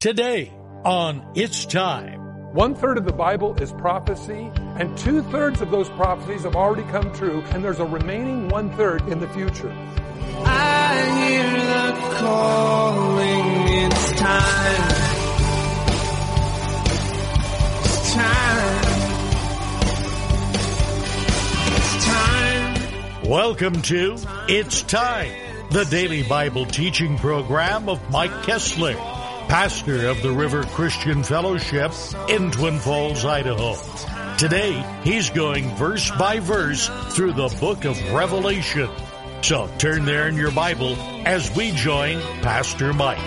Today on It's Time. One third of the Bible is prophecy, and two thirds of those prophecies have already come true, and there's a remaining one third in the future. I hear the calling, it's time. It's time. It's time. Welcome to It's Time, the daily Bible teaching program of Mike Kessler, pastor of the River Christian Fellowship in Twin Falls, Idaho. Today, he's going verse by verse through the book of Revelation. So turn there in your Bible as we join Pastor Mike.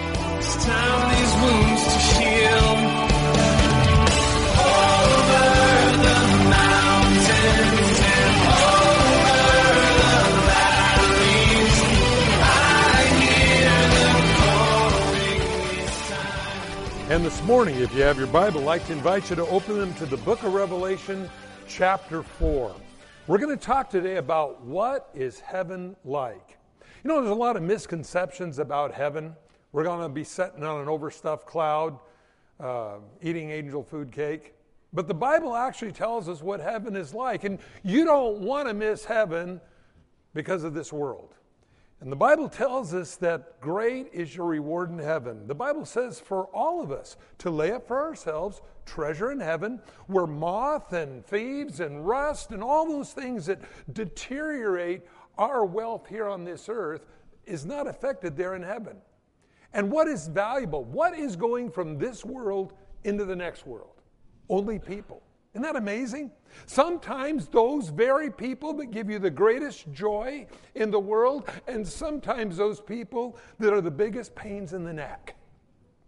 Morning, if you have your Bible, I'd like to invite you to open them to the book of Revelation, chapter 4. We're going to talk today about what is heaven like. You know, there's a lot of misconceptions about heaven. We're going to be sitting on an overstuffed cloud, uh, eating angel food cake. But the Bible actually tells us what heaven is like. And you don't want to miss heaven because of this world. And the Bible tells us that great is your reward in heaven. The Bible says for all of us to lay up for ourselves treasure in heaven where moth and thieves and rust and all those things that deteriorate our wealth here on this earth is not affected there in heaven. And what is valuable? What is going from this world into the next world? Only people. Isn't that amazing? Sometimes those very people that give you the greatest joy in the world, and sometimes those people that are the biggest pains in the neck.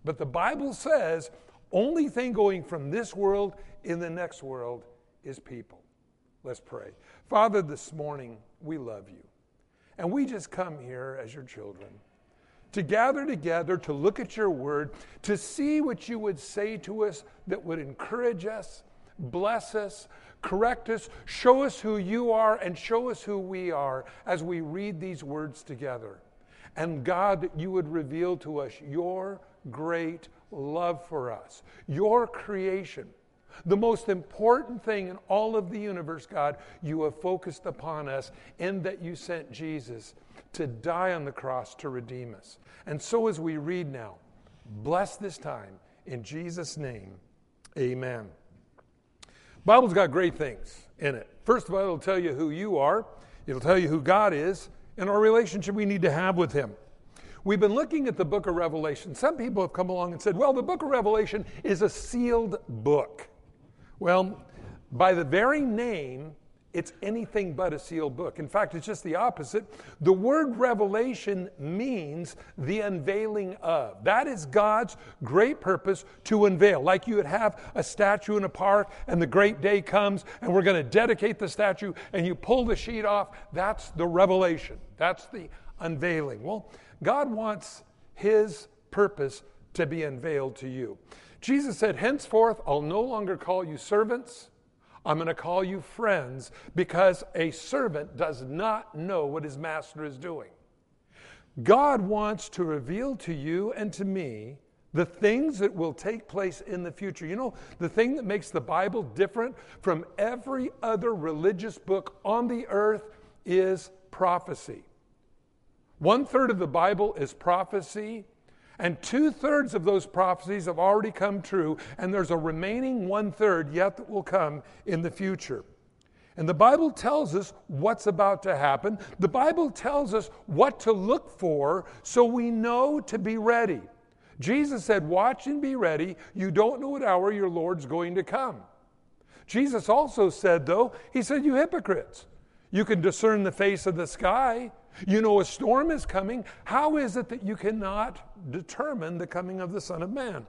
But the Bible says only thing going from this world in the next world is people. Let's pray. Father, this morning we love you. And we just come here as your children to gather together, to look at your word, to see what you would say to us that would encourage us, bless us, correct us, show us who you are, and show us who we are as we read these words together. And God, you would reveal to us your great love for us, your creation. The most important thing in all of the universe, God, you have focused upon us in that you sent Jesus to die on the cross to redeem us. And so as we read now, bless this time in Jesus' name. Amen. Bible's got great things in it. First of all, it'll tell you who you are, it'll tell you who God is, and our relationship we need to have with Him. We've been looking at the book of Revelation. Some people have come along and said, well, the book of Revelation is a sealed book. Well, by the very name, it's anything but a sealed book. In fact, it's just the opposite. The word revelation means the unveiling of. That is God's great purpose to unveil. Like you would have a statue in a park, and the great day comes, and we're going to dedicate the statue, and you pull the sheet off. That's the revelation. That's the unveiling. Well, God wants His purpose to be unveiled to you. Jesus said, Henceforth, I'll no longer call you servants. I'm going to call you friends because a servant does not know what his master is doing. God wants to reveal to you and to me the things that will take place in the future. You know, the thing that makes the Bible different from every other religious book on the earth is prophecy. One third of the Bible is prophecy, and two thirds of those prophecies have already come true, and there's a remaining one third yet that will come in the future. And the Bible tells us what's about to happen. The Bible tells us what to look for so we know to be ready. Jesus said, Watch and be ready. You don't know what hour your Lord's going to come. Jesus also said, though, He said, You hypocrites, you can discern the face of the sky. You know a storm is coming. How is it that you cannot determine the coming of the Son of Man?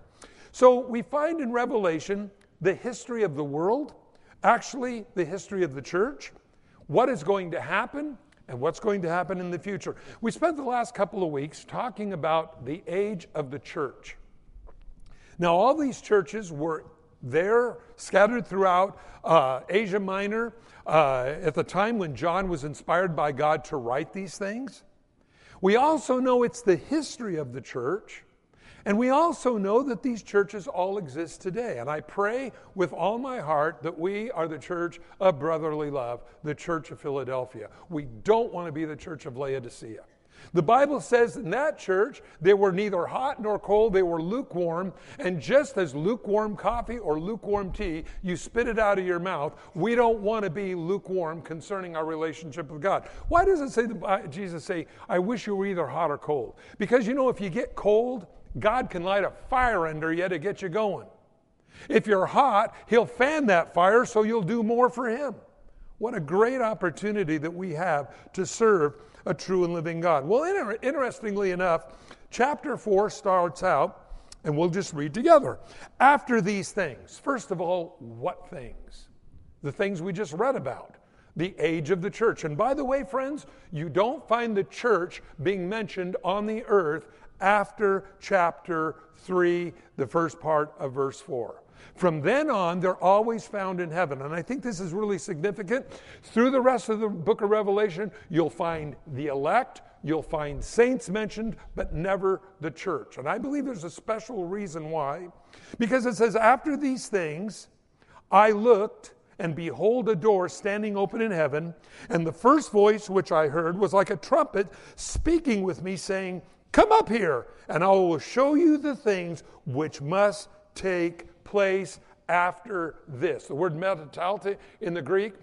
So we find in Revelation the history of the world, actually, the history of the church, what is going to happen, and what's going to happen in the future. We spent the last couple of weeks talking about the age of the church. Now, all these churches were there, scattered throughout uh, Asia Minor, uh, at the time when John was inspired by God to write these things. We also know it's the history of the church, And we also know that these churches all exist today. And I pray with all my heart that we are the church of brotherly love, the church of Philadelphia. We don't want to be the church of Laodicea. The Bible says in that church, they were neither hot nor cold, they were lukewarm. And just as lukewarm coffee or lukewarm tea, you spit it out of your mouth, we don't want to be lukewarm concerning our relationship with God. Why does it say, Jesus say, I wish you were either hot or cold? Because you know, if you get cold, God can light a fire under you to get you going. If you're hot, He'll fan that fire so you'll do more for Him. What a great opportunity that we have to serve a true and living God. Well, inter- interestingly enough, chapter 4 starts out, and we'll just read together. After these things, first of all, what things? The things we just read about the age of the church. And by the way, friends, you don't find the church being mentioned on the earth after chapter 3, the first part of verse 4. From then on, they're always found in heaven. And I think this is really significant. Through the rest of the book of Revelation, you'll find the elect, you'll find saints mentioned, but never the church. And I believe there's a special reason why. Because it says, After these things, I looked, and behold, a door standing open in heaven. And the first voice which I heard was like a trumpet speaking with me, saying, Come up here, and I will show you the things which must take place after this. The word meta tauta in the Greek,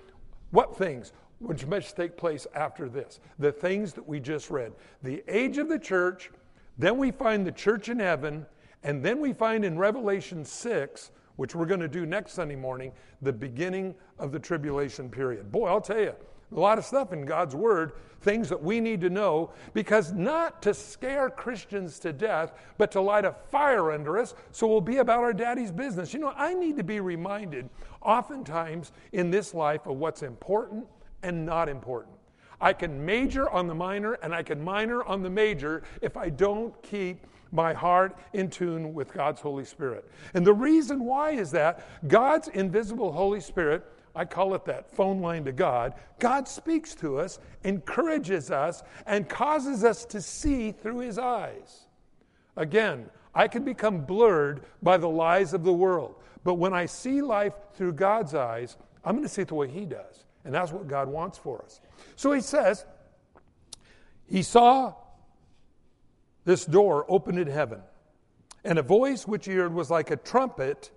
what things? Which must take place after this. The things that we just read. The age of the church, then we find the church in heaven, and then we find in Revelation 6, which we're going to do next Sunday morning, the beginning of the tribulation period. Boy, I'll tell you, a lot of stuff in God's Word, things that we need to know, because not to scare Christians to death, but to light a fire under us so we'll be about our daddy's business. You know, I need to be reminded oftentimes in this life of what's important and not important. I can major on the minor and I can minor on the major if I don't keep my heart in tune with God's Holy Spirit. And the reason why is that God's invisible Holy Spirit I call it that phone line to God. God speaks to us, encourages us, and causes us to see through his eyes. Again, I can become blurred by the lies of the world. But when I see life through God's eyes, I'm going to see it the way he does. And that's what God wants for us. So he says, He saw this door open in heaven, and a voice which he heard was like a trumpet.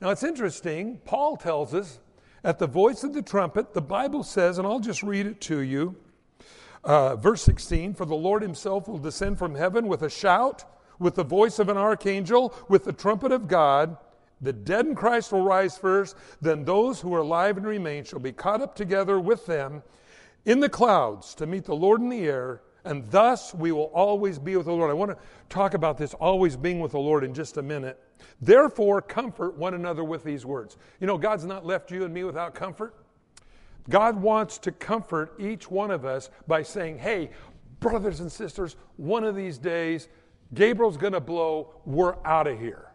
Now it's interesting, Paul tells us at the voice of the trumpet, the Bible says, and I'll just read it to you. Uh, verse 16 For the Lord himself will descend from heaven with a shout, with the voice of an archangel, with the trumpet of God. The dead in Christ will rise first, then those who are alive and remain shall be caught up together with them in the clouds to meet the Lord in the air, and thus we will always be with the Lord. I want to talk about this always being with the Lord in just a minute. Therefore, comfort one another with these words. You know, God's not left you and me without comfort. God wants to comfort each one of us by saying, hey, brothers and sisters, one of these days, Gabriel's going to blow, we're out of here.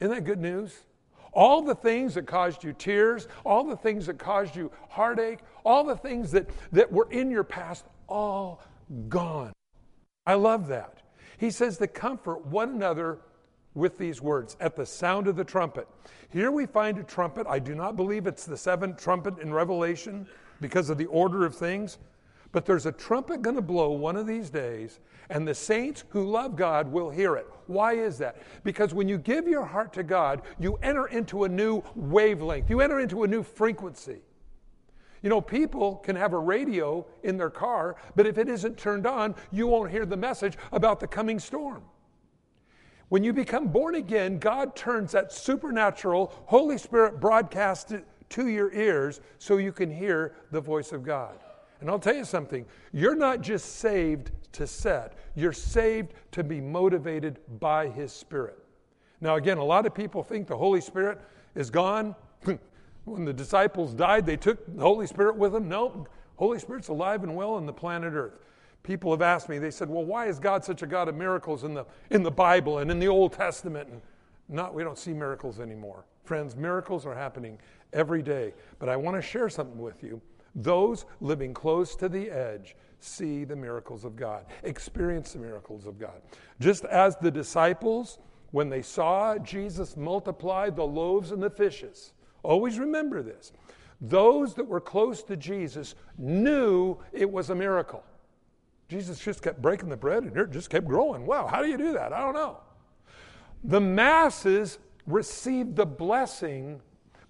Isn't that good news? All the things that caused you tears, all the things that caused you heartache, all the things that, that were in your past, all gone. I love that. He says to comfort one another with these words at the sound of the trumpet. Here we find a trumpet. I do not believe it's the seventh trumpet in Revelation because of the order of things, but there's a trumpet going to blow one of these days, and the saints who love God will hear it. Why is that? Because when you give your heart to God, you enter into a new wavelength, you enter into a new frequency. You know, people can have a radio in their car, but if it isn't turned on, you won't hear the message about the coming storm. When you become born again, God turns that supernatural Holy Spirit broadcast to your ears so you can hear the voice of God. And I'll tell you something you're not just saved to set, you're saved to be motivated by His Spirit. Now, again, a lot of people think the Holy Spirit is gone. when the disciples died, they took the Holy Spirit with them. No, Holy Spirit's alive and well on the planet Earth people have asked me, they said, well, why is God such a God of miracles in the, in the Bible and in the Old Testament? And not, we don't see miracles anymore. Friends, miracles are happening every day. But I want to share something with you Those living close to the edge see the miracles of God, experience the miracles of God. Just as the disciples, when they saw Jesus multiply the loaves and the fishes, always remember this. Those that were close to Jesus knew it was a miracle. Jesus just kept breaking the bread and it just kept growing. Wow, how do you do that? I don't know. The masses received the blessing,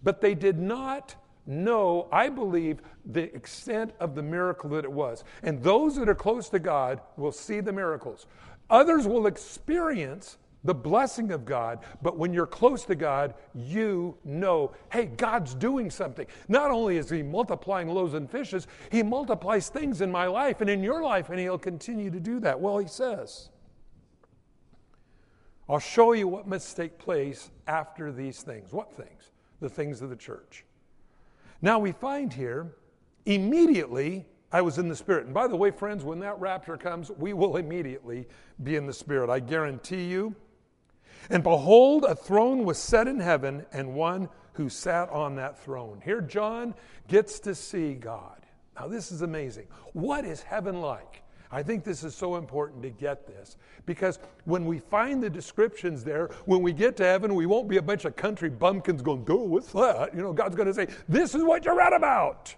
but they did not know, I believe, the extent of the miracle that it was. And those that are close to God will see the miracles. Others will experience the blessing of God, but when you're close to God, you know, hey, God's doing something. Not only is He multiplying loaves and fishes, He multiplies things in my life and in your life, and He'll continue to do that. Well, He says, I'll show you what must take place after these things. What things? The things of the church. Now we find here, immediately I was in the Spirit. And by the way, friends, when that rapture comes, we will immediately be in the Spirit. I guarantee you. And behold, a throne was set in heaven, and one who sat on that throne. Here, John gets to see God. Now, this is amazing. What is heaven like? I think this is so important to get this because when we find the descriptions there, when we get to heaven, we won't be a bunch of country bumpkins going, "Go, what's that?" You know, God's going to say, "This is what you read about."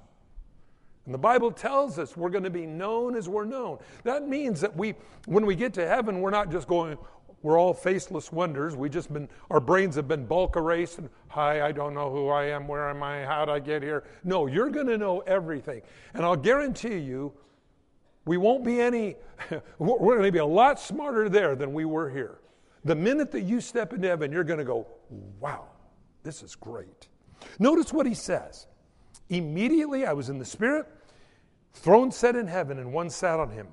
And the Bible tells us we're going to be known as we're known. That means that we, when we get to heaven, we're not just going, we're all faceless wonders. We just been, our brains have been bulk erased. And, Hi, I don't know who I am. Where am I? How did I get here? No, you're going to know everything. And I'll guarantee you, we won't be any, we're going to be a lot smarter there than we were here. The minute that you step into heaven, you're going to go, wow, this is great. Notice what he says. Immediately I was in the Spirit, throne set in heaven, and one sat on him.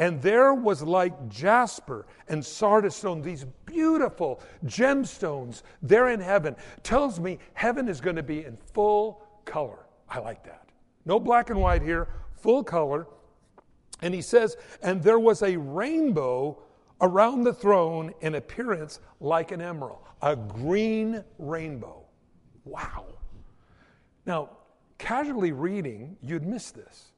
And there was like jasper and sardius stone, these beautiful gemstones there in heaven. Tells me heaven is going to be in full color. I like that. No black and white here, full color. And he says, and there was a rainbow around the throne in appearance like an emerald, a green rainbow. Wow. Now, casually reading, you'd miss this.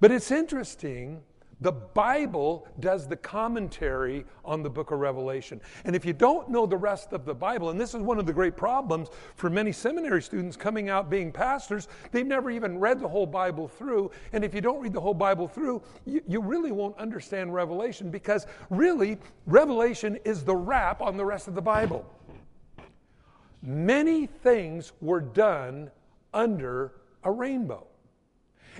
But it's interesting the Bible does the commentary on the book of Revelation. And if you don't know the rest of the Bible, and this is one of the great problems for many seminary students coming out being pastors, they've never even read the whole Bible through. And if you don't read the whole Bible through, you, you really won't understand Revelation because really, Revelation is the wrap on the rest of the Bible. Many things were done under a rainbow.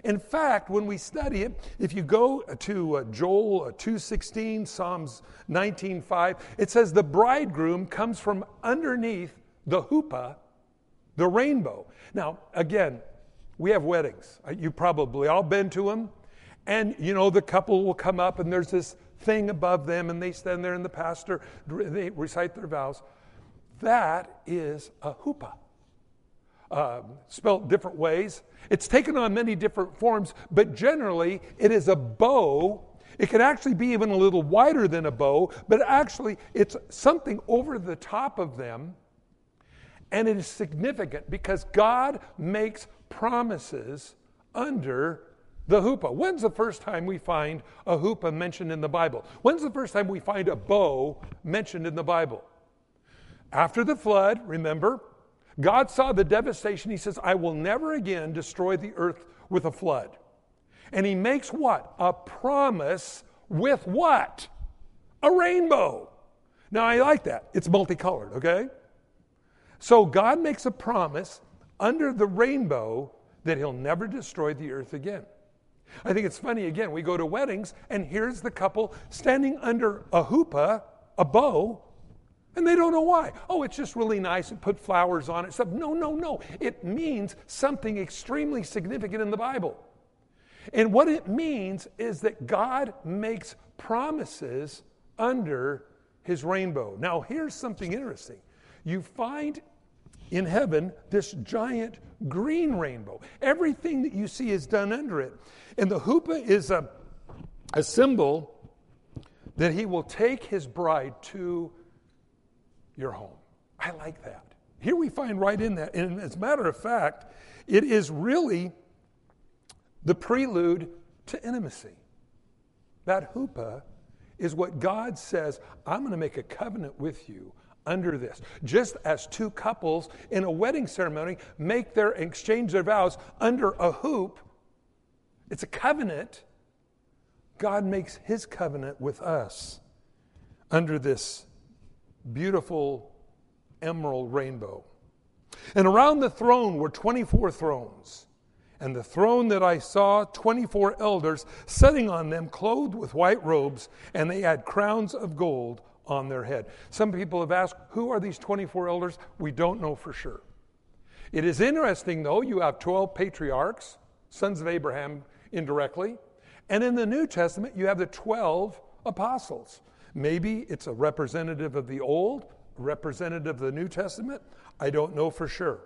In fact, when we study it, if you go to uh, Joel uh, 2:16, Psalms 19:5, it says the bridegroom comes from underneath the chuppah, the rainbow. Now, again, we have weddings. Uh, you probably all been to them, and you know the couple will come up and there's this thing above them, and they stand there, and the pastor they recite their vows. That is a chuppah uh, spelled different ways. It's taken on many different forms, but generally it is a bow. It can actually be even a little wider than a bow, but actually it's something over the top of them. And it is significant because God makes promises under the chuppah. When's the first time we find a chuppah mentioned in the Bible? When's the first time we find a bow mentioned in the Bible? After the flood, remember, God saw the devastation. He says, I will never again destroy the earth with a flood. And he makes what? A promise with what? A rainbow. Now, I like that. It's multicolored, okay? So, God makes a promise under the rainbow that he'll never destroy the earth again. I think it's funny, again, we go to weddings, and here's the couple standing under a chuppah, a bow, and they don't know why. Oh, it's just really nice and put flowers on it. Stuff. No, no, no. It means something extremely significant in the Bible. And what it means is that God makes promises under his rainbow. Now, here's something interesting. You find in heaven this giant green rainbow. Everything that you see is done under it. And the hoopah is a, a symbol that he will take his bride to your home. I like that. Here we find right in that. And as a matter of fact, it is really the prelude to intimacy. That hoopah is what God says, I'm going to make a covenant with you under this. Just as two couples in a wedding ceremony make their exchange their vows under a hoop, it's a covenant. God makes his covenant with us under this beautiful emerald rainbow. And around the throne were 24 thrones. And the throne that I saw, 24 elders sitting on them, clothed with white robes, and they had crowns of gold on their head. Some people have asked, who are these 24 elders? We don't know for sure. It is interesting, though, you have 12 patriarchs, sons of Abraham indirectly, and in the New Testament, you have the 12 apostles. Maybe it's a representative of the Old, representative of the New Testament. I don't know for sure.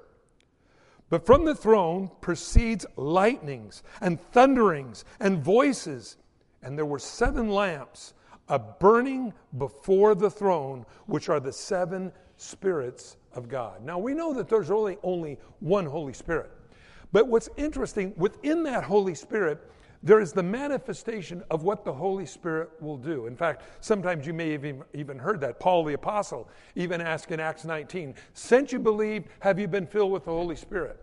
But from the throne proceeds lightnings and thunderings and voices. And there were seven lamps a burning before the throne, which are the seven spirits of God. Now we know that there's only, only one Holy Spirit. But what's interesting, within that Holy Spirit, there is the manifestation of what the Holy Spirit will do. In fact, sometimes you may have even heard that. Paul the Apostle even asked in Acts 19, Since you believed, have you been filled with the Holy Spirit?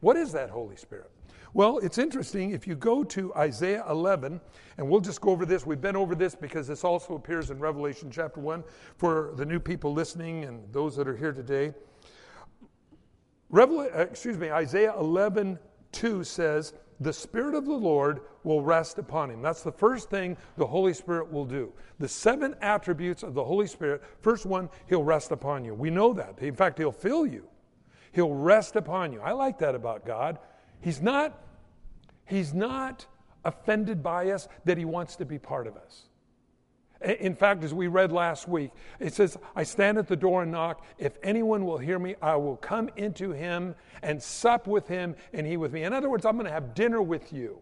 What is that Holy Spirit? Well, it's interesting. If you go to Isaiah 11, and we'll just go over this, we've been over this because this also appears in Revelation chapter 1 for the new people listening and those that are here today. Revel- uh, excuse me, Isaiah 11, 2 says, the Spirit of the Lord will rest upon him. That's the first thing the Holy Spirit will do. The seven attributes of the Holy Spirit first one, he'll rest upon you. We know that. In fact, he'll fill you, he'll rest upon you. I like that about God. He's not, he's not offended by us that he wants to be part of us. In fact, as we read last week, it says, I stand at the door and knock. If anyone will hear me, I will come into him and sup with him and he with me. In other words, I'm going to have dinner with you.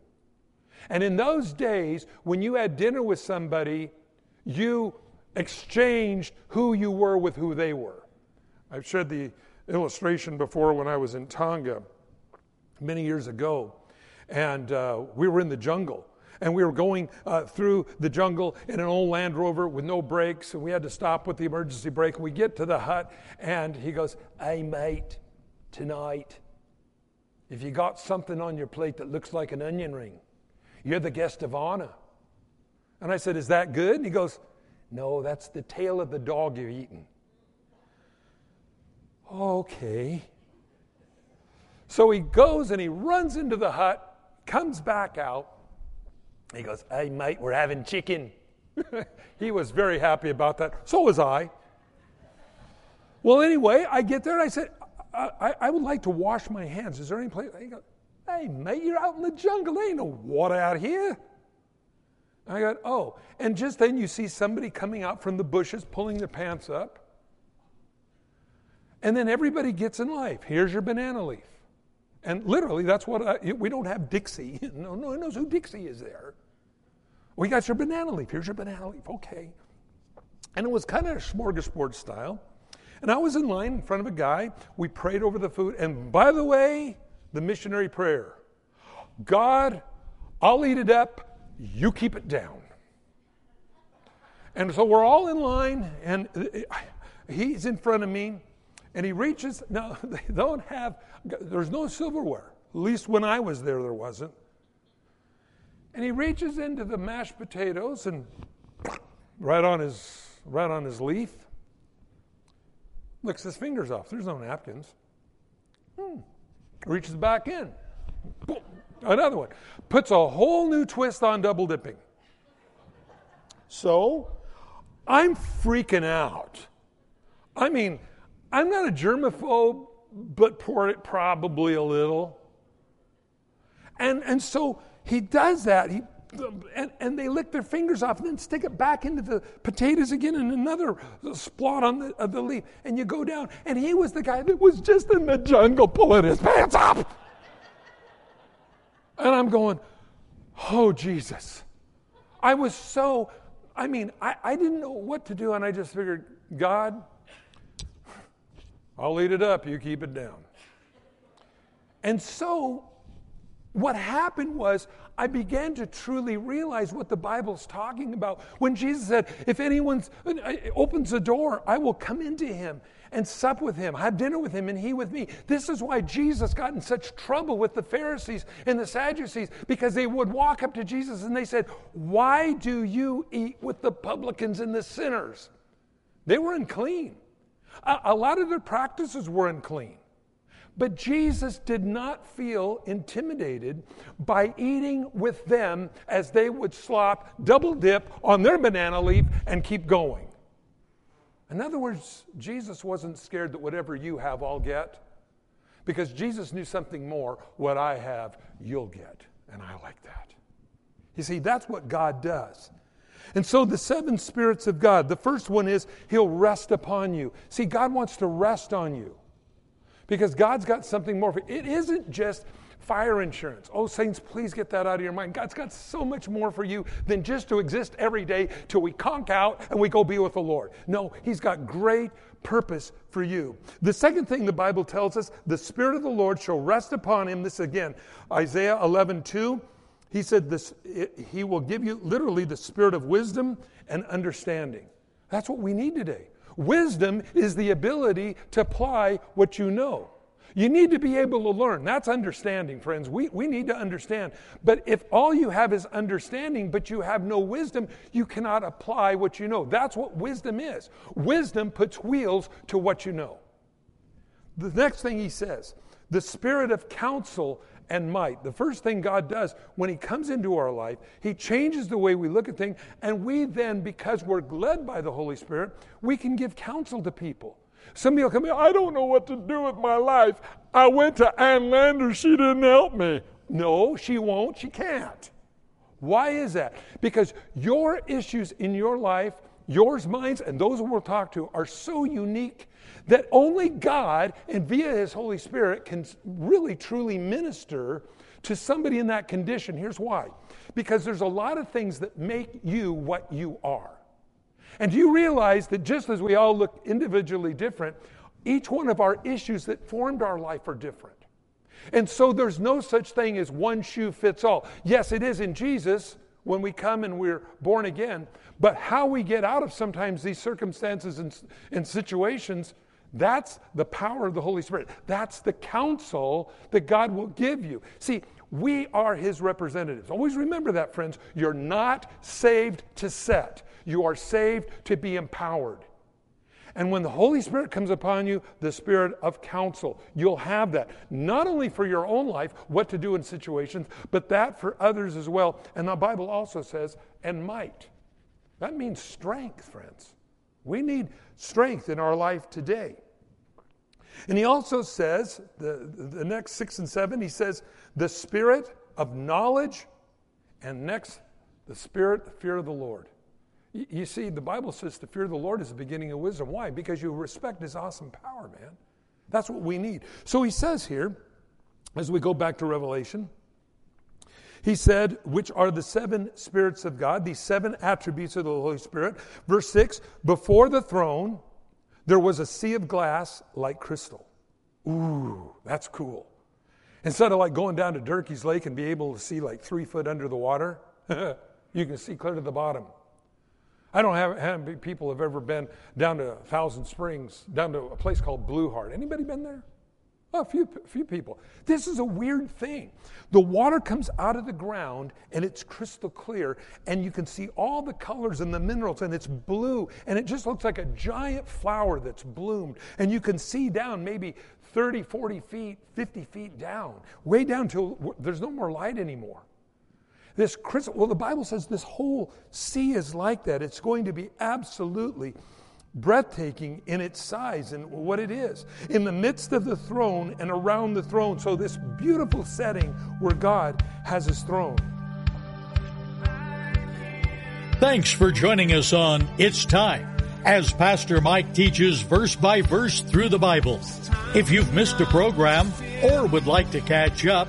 And in those days, when you had dinner with somebody, you exchanged who you were with who they were. I've shared the illustration before when I was in Tonga many years ago, and uh, we were in the jungle and we were going uh, through the jungle in an old Land Rover with no brakes, and we had to stop with the emergency brake. We get to the hut, and he goes, Hey, mate, tonight, if you got something on your plate that looks like an onion ring, you're the guest of honor. And I said, Is that good? And he goes, No, that's the tail of the dog you're eating. Okay. So he goes and he runs into the hut, comes back out, he goes, Hey, mate, we're having chicken. he was very happy about that. So was I. Well, anyway, I get there and I said, I, I, I would like to wash my hands. Is there any place? He goes, Hey, mate, you're out in the jungle. There ain't no water out here. I go, Oh. And just then you see somebody coming out from the bushes pulling their pants up. And then everybody gets in life. Here's your banana leaf. And literally, that's what I, we don't have Dixie. No, no one knows who Dixie is there. We got your banana leaf. Here's your banana leaf. Okay. And it was kind of a smorgasbord style. And I was in line in front of a guy. We prayed over the food. And by the way, the missionary prayer God, I'll eat it up. You keep it down. And so we're all in line, and uh, uh, he's in front of me, and he reaches. Now, they don't have, there's no silverware. At least when I was there, there wasn't. And he reaches into the mashed potatoes and right on his, right on his leaf, licks his fingers off. There's no napkins. Hmm. Reaches back in. Boom. Another one. Puts a whole new twist on double dipping. So I'm freaking out. I mean, I'm not a germaphobe, but probably a little. And, and so he does that. He, and, and they lick their fingers off and then stick it back into the potatoes again and another splot on the, the leaf. And you go down. And he was the guy that was just in the jungle pulling his pants up. And I'm going, oh, Jesus. I was so, I mean, I, I didn't know what to do. And I just figured, God, I'll eat it up, you keep it down. And so What happened was I began to truly realize what the Bible's talking about. When Jesus said, If anyone uh, opens the door, I will come into him and sup with him, have dinner with him, and he with me. This is why Jesus got in such trouble with the Pharisees and the Sadducees, because they would walk up to Jesus and they said, Why do you eat with the publicans and the sinners? They were unclean. A, a lot of their practices were unclean. But Jesus did not feel intimidated by eating with them as they would slop, double dip on their banana leaf and keep going. In other words, Jesus wasn't scared that whatever you have, I'll get. Because Jesus knew something more. What I have, you'll get. And I like that. You see, that's what God does. And so the seven spirits of God, the first one is He'll rest upon you. See, God wants to rest on you because God's got something more for you. It isn't just fire insurance. Oh, saints, please get that out of your mind. God's got so much more for you than just to exist every day till we conk out and we go be with the Lord. No, He's got great purpose for you. The second thing the Bible tells us the Spirit of the Lord shall rest upon him. This again, Isaiah 11 2. He said, this, it, He will give you literally the spirit of wisdom and understanding. That's what we need today. Wisdom is the ability to apply what you know. You need to be able to learn. That's understanding, friends. We, we need to understand. But if all you have is understanding, but you have no wisdom, you cannot apply what you know. That's what wisdom is. Wisdom puts wheels to what you know. The next thing he says the spirit of counsel and might. The first thing God does when He comes into our life, He changes the way we look at things, and we then, because we're led by the Holy Spirit, we can give counsel to people. Somebody will come in, I don't know what to do with my life. I went to Ann Lander, she didn't help me. No, she won't, she can't. Why is that? Because your issues in your life, yours, mine, and those we'll talk to, are so unique that only God and via His Holy Spirit can really truly minister to somebody in that condition. Here's why because there's a lot of things that make you what you are. And do you realize that just as we all look individually different, each one of our issues that formed our life are different? And so there's no such thing as one shoe fits all. Yes, it is in Jesus when we come and we're born again, but how we get out of sometimes these circumstances and, and situations that's the power of the Holy Spirit. That's the counsel that God will give you. See, we are His representatives. Always remember that, friends. You're not saved to set, you are saved to be empowered. And when the Holy Spirit comes upon you, the spirit of counsel, you'll have that. Not only for your own life, what to do in situations, but that for others as well. And the Bible also says, and might. That means strength, friends. We need strength in our life today. And he also says, the, the next six and seven, he says, the spirit of knowledge, and next, the spirit, fear of the Lord. You, see, the Bible says the fear of the Lord is the beginning of wisdom. Why? Because you respect his awesome power, man. That's what we need. So he says here, as we go back to Revelation, he said, which are the seven spirits of God, these seven attributes of the Holy Spirit. Verse 6 Before the throne, there was a sea of glass like crystal. Ooh, that's cool. Instead of like going down to Dierkes Lake and be able to see like three foot under the water, you can see clear to the bottom. I don't have, how many people have ever been down to Thousand Springs, down to a place called Blue Heart. Anybody been there? Oh, a few, a few people. This is a weird thing. The water comes out of the ground and it's crystal clear, and you can see all the colors and the minerals, and it's blue, and it just looks like a giant flower that's bloomed. And you can see down maybe 30, 40 feet, 50 feet down, way down till there's no more light anymore. This crystal, well, the Bible says this whole sea is like that. It's going to be absolutely breathtaking in its size and what it is. In the midst of the throne and around the throne. So, this beautiful setting where God has his throne. Thanks for joining us on It's Time as Pastor Mike teaches verse by verse through the Bible. If you've missed a program or would like to catch up,